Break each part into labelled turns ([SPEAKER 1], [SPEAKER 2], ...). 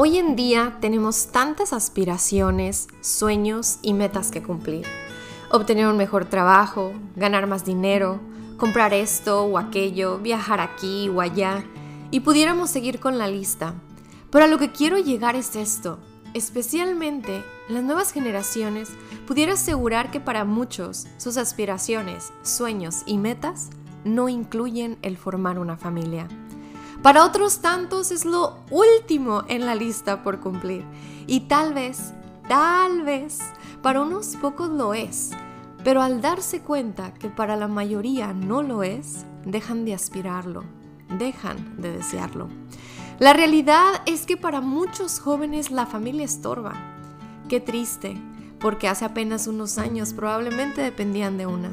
[SPEAKER 1] Hoy en día tenemos tantas aspiraciones, sueños y metas que cumplir. Obtener un mejor trabajo, ganar más dinero, comprar esto o aquello, viajar aquí o allá, y pudiéramos seguir con la lista. Pero a lo que quiero llegar es esto. Especialmente las nuevas generaciones, pudiera asegurar que para muchos sus aspiraciones, sueños y metas no incluyen el formar una familia. Para otros tantos es lo último en la lista por cumplir. Y tal vez, tal vez, para unos pocos lo es. Pero al darse cuenta que para la mayoría no lo es, dejan de aspirarlo, dejan de desearlo. La realidad es que para muchos jóvenes la familia estorba. Qué triste, porque hace apenas unos años probablemente dependían de una.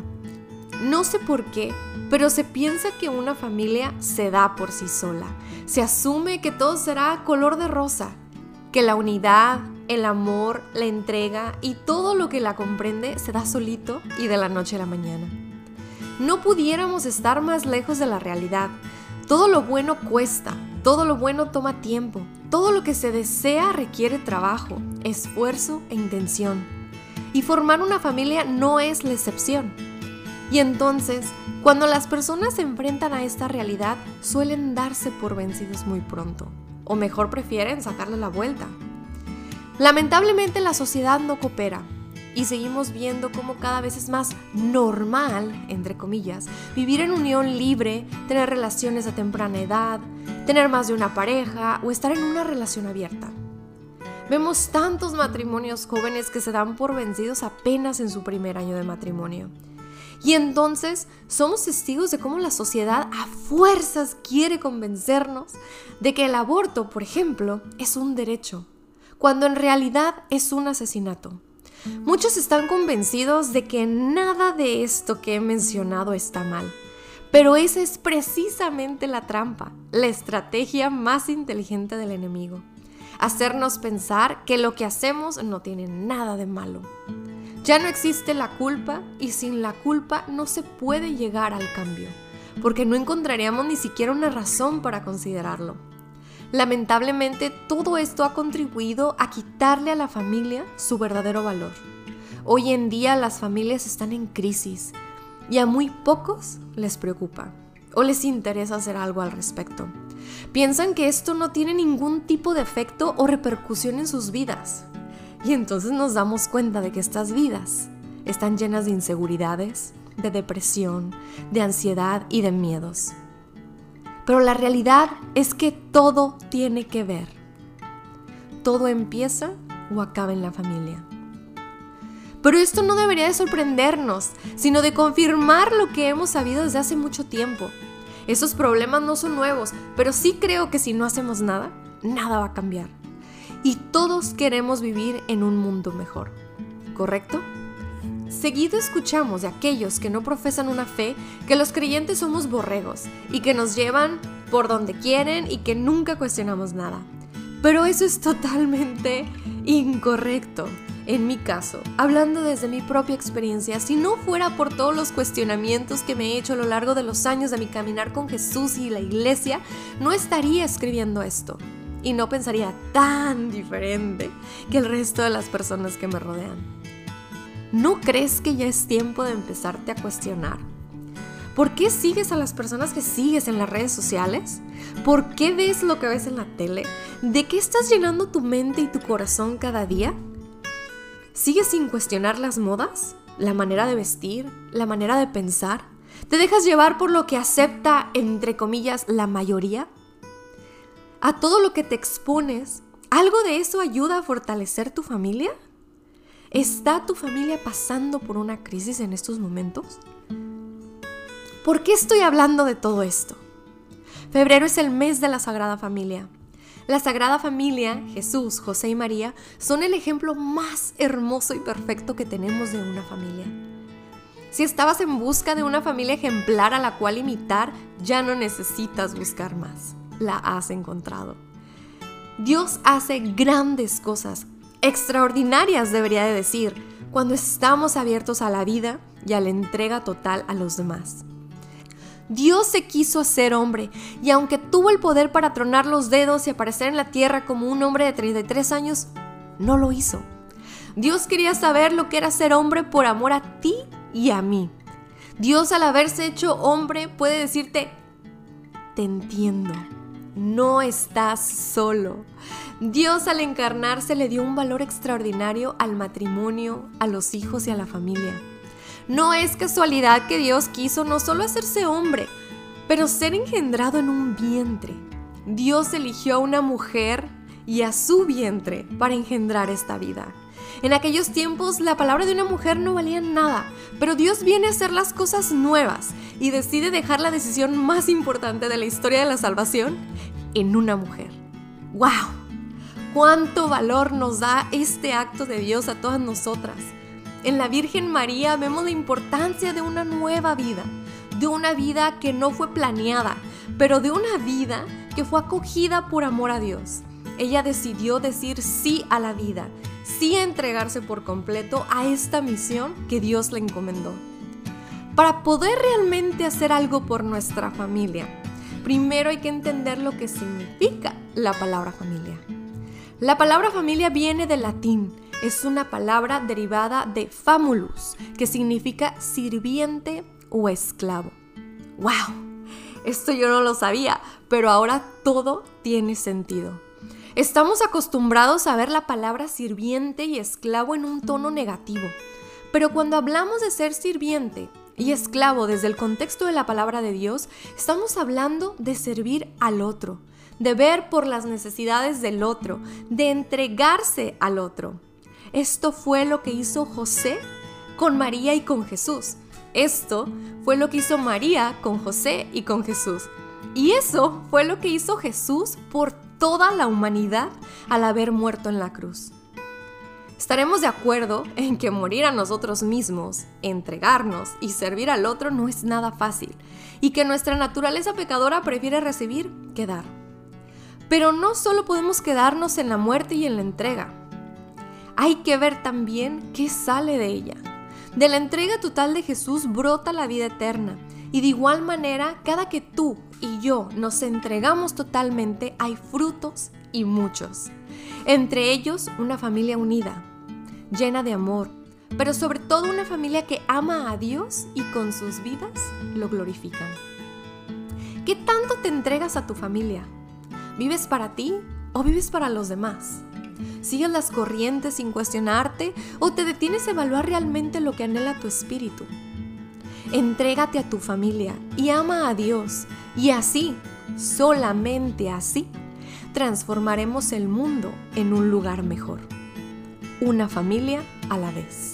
[SPEAKER 1] No sé por qué, pero se piensa que una familia se da por sí sola. Se asume que todo será color de rosa, que la unidad, el amor, la entrega y todo lo que la comprende se da solito y de la noche a la mañana. No pudiéramos estar más lejos de la realidad. Todo lo bueno cuesta, todo lo bueno toma tiempo, todo lo que se desea requiere trabajo, esfuerzo e intención. Y formar una familia no es la excepción. Y entonces, cuando las personas se enfrentan a esta realidad, suelen darse por vencidos muy pronto, o mejor prefieren sacarle la vuelta. Lamentablemente la sociedad no coopera y seguimos viendo cómo cada vez es más normal, entre comillas, vivir en unión libre, tener relaciones a temprana edad, tener más de una pareja o estar en una relación abierta. Vemos tantos matrimonios jóvenes que se dan por vencidos apenas en su primer año de matrimonio y entonces somos testigos de cómo la sociedad a fuerzas quiere convencernos de que el aborto, por ejemplo, es un derecho, cuando en realidad es un asesinato. Muchos están convencidos de que nada de esto que he mencionado está mal. Pero esa es precisamente la trampa, la estrategia más inteligente del enemigo. Hacernos pensar que lo que hacemos no tiene nada de malo. Ya no existe la culpa y sin la culpa no se puede llegar al cambio, porque no encontraríamos ni siquiera una razón para considerarlo. Lamentablemente todo esto ha contribuido a quitarle a la familia su verdadero valor. Hoy en día las familias están en crisis y a muy pocos les preocupa o les interesa hacer algo al respecto. Piensan que esto no tiene ningún tipo de efecto o repercusión en sus vidas. Y entonces nos damos cuenta de que estas vidas están llenas de inseguridades, de depresión, de ansiedad y de miedos. Pero la realidad es que todo tiene que ver. Todo empieza o acaba en la familia. Pero esto no debería de sorprendernos, sino de confirmar lo que hemos sabido desde hace mucho tiempo. Esos problemas no son nuevos, pero sí creo que si no hacemos nada, nada va a cambiar y todos queremos vivir en un mundo mejor, ¿correcto? Seguido escuchamos de aquellos que no profesan una fe que los creyentes somos borregos y que nos llevan por donde quieren y que nunca cuestionamos nada. Pero eso es totalmente incorrecto. En mi caso, hablando desde mi propia experiencia, si no fuera por todos los cuestionamientos que me he hecho a lo largo de los años de mi caminar con Jesús y la iglesia, no estaría escribiendo esto y no pensaría tan diferente que el resto de las personas que me rodean. ¿No crees que ya es tiempo de empezarte a cuestionar? ¿Por qué sigues a las personas que sigues en las redes sociales? ¿Por qué ves lo que ves en la tele? ¿De qué estás llenando tu mente y tu corazón cada día? ¿Sigues sin cuestionar las modas? ¿La manera de vestir? ¿La manera de pensar? ¿Te dejas llevar por lo que acepta, entre comillas, la mayoría? A todo lo que te expones, ¿algo de eso ayuda a fortalecer tu familia? ¿Está tu familia pasando por una crisis en estos momentos? ¿Por qué estoy hablando de todo esto? Febrero es el mes de la Sagrada Familia. La Sagrada Familia, Jesús, José y María, son el ejemplo más hermoso y perfecto que tenemos de una familia. Si estabas en busca de una familia ejemplar a la cual imitar, ya no necesitas buscar más la has encontrado. Dios hace grandes cosas, extraordinarias debería de decir, cuando estamos abiertos a la vida y a la entrega total a los demás. Dios se quiso hacer hombre y aunque tuvo el poder para tronar los dedos y aparecer en la tierra como un hombre de 33 años, no lo hizo. Dios quería saber lo que era ser hombre por amor a ti y a mí. Dios al haberse hecho hombre puede decirte, te entiendo, no estás solo. Dios al encarnarse le dio un valor extraordinario al matrimonio, a los hijos y a la familia. No es casualidad que Dios quiso no solo hacerse hombre, pero ser engendrado en un vientre. Dios eligió a una mujer y a su vientre para engendrar esta vida. En aquellos tiempos la palabra de una mujer no valía nada, pero Dios viene a hacer las cosas nuevas y decide dejar la decisión más importante de la historia de la salvación en una mujer. ¡Wow! ¿Cuánto valor nos da este acto de Dios a todas nosotras? En la Virgen María vemos la importancia de una nueva vida, de una vida que no fue planeada, pero de una vida que fue acogida por amor a Dios. Ella decidió decir sí a la vida, sí a entregarse por completo a esta misión que Dios le encomendó. Para poder realmente hacer algo por nuestra familia, primero hay que entender lo que significa la palabra familia. La palabra familia viene del latín es una palabra derivada de famulus, que significa sirviente o esclavo. ¡Wow! Esto yo no lo sabía, pero ahora todo tiene sentido. Estamos acostumbrados a ver la palabra sirviente y esclavo en un tono negativo, pero cuando hablamos de ser sirviente y esclavo desde el contexto de la palabra de Dios, estamos hablando de servir al otro, de ver por las necesidades del otro, de entregarse al otro. Esto fue lo que hizo José con María y con Jesús. Esto fue lo que hizo María con José y con Jesús. Y eso fue lo que hizo Jesús por toda la humanidad al haber muerto en la cruz. Estaremos de acuerdo en que morir a nosotros mismos, entregarnos y servir al otro no es nada fácil y que nuestra naturaleza pecadora prefiere recibir que dar. Pero no solo podemos quedarnos en la muerte y en la entrega, hay que ver también qué sale de ella. De la entrega total de Jesús brota la vida eterna. Y de igual manera, cada que tú y yo nos entregamos totalmente, hay frutos y muchos. Entre ellos, una familia unida, llena de amor, pero sobre todo una familia que ama a Dios y con sus vidas lo glorifican. ¿Qué tanto te entregas a tu familia? ¿Vives para ti o vives para los demás? ¿Sigues las corrientes sin cuestionarte o te detienes a evaluar realmente lo que anhela tu espíritu? Entrégate a tu familia y ama a Dios y así, solamente así, transformaremos el mundo en un lugar mejor. Una familia a la vez.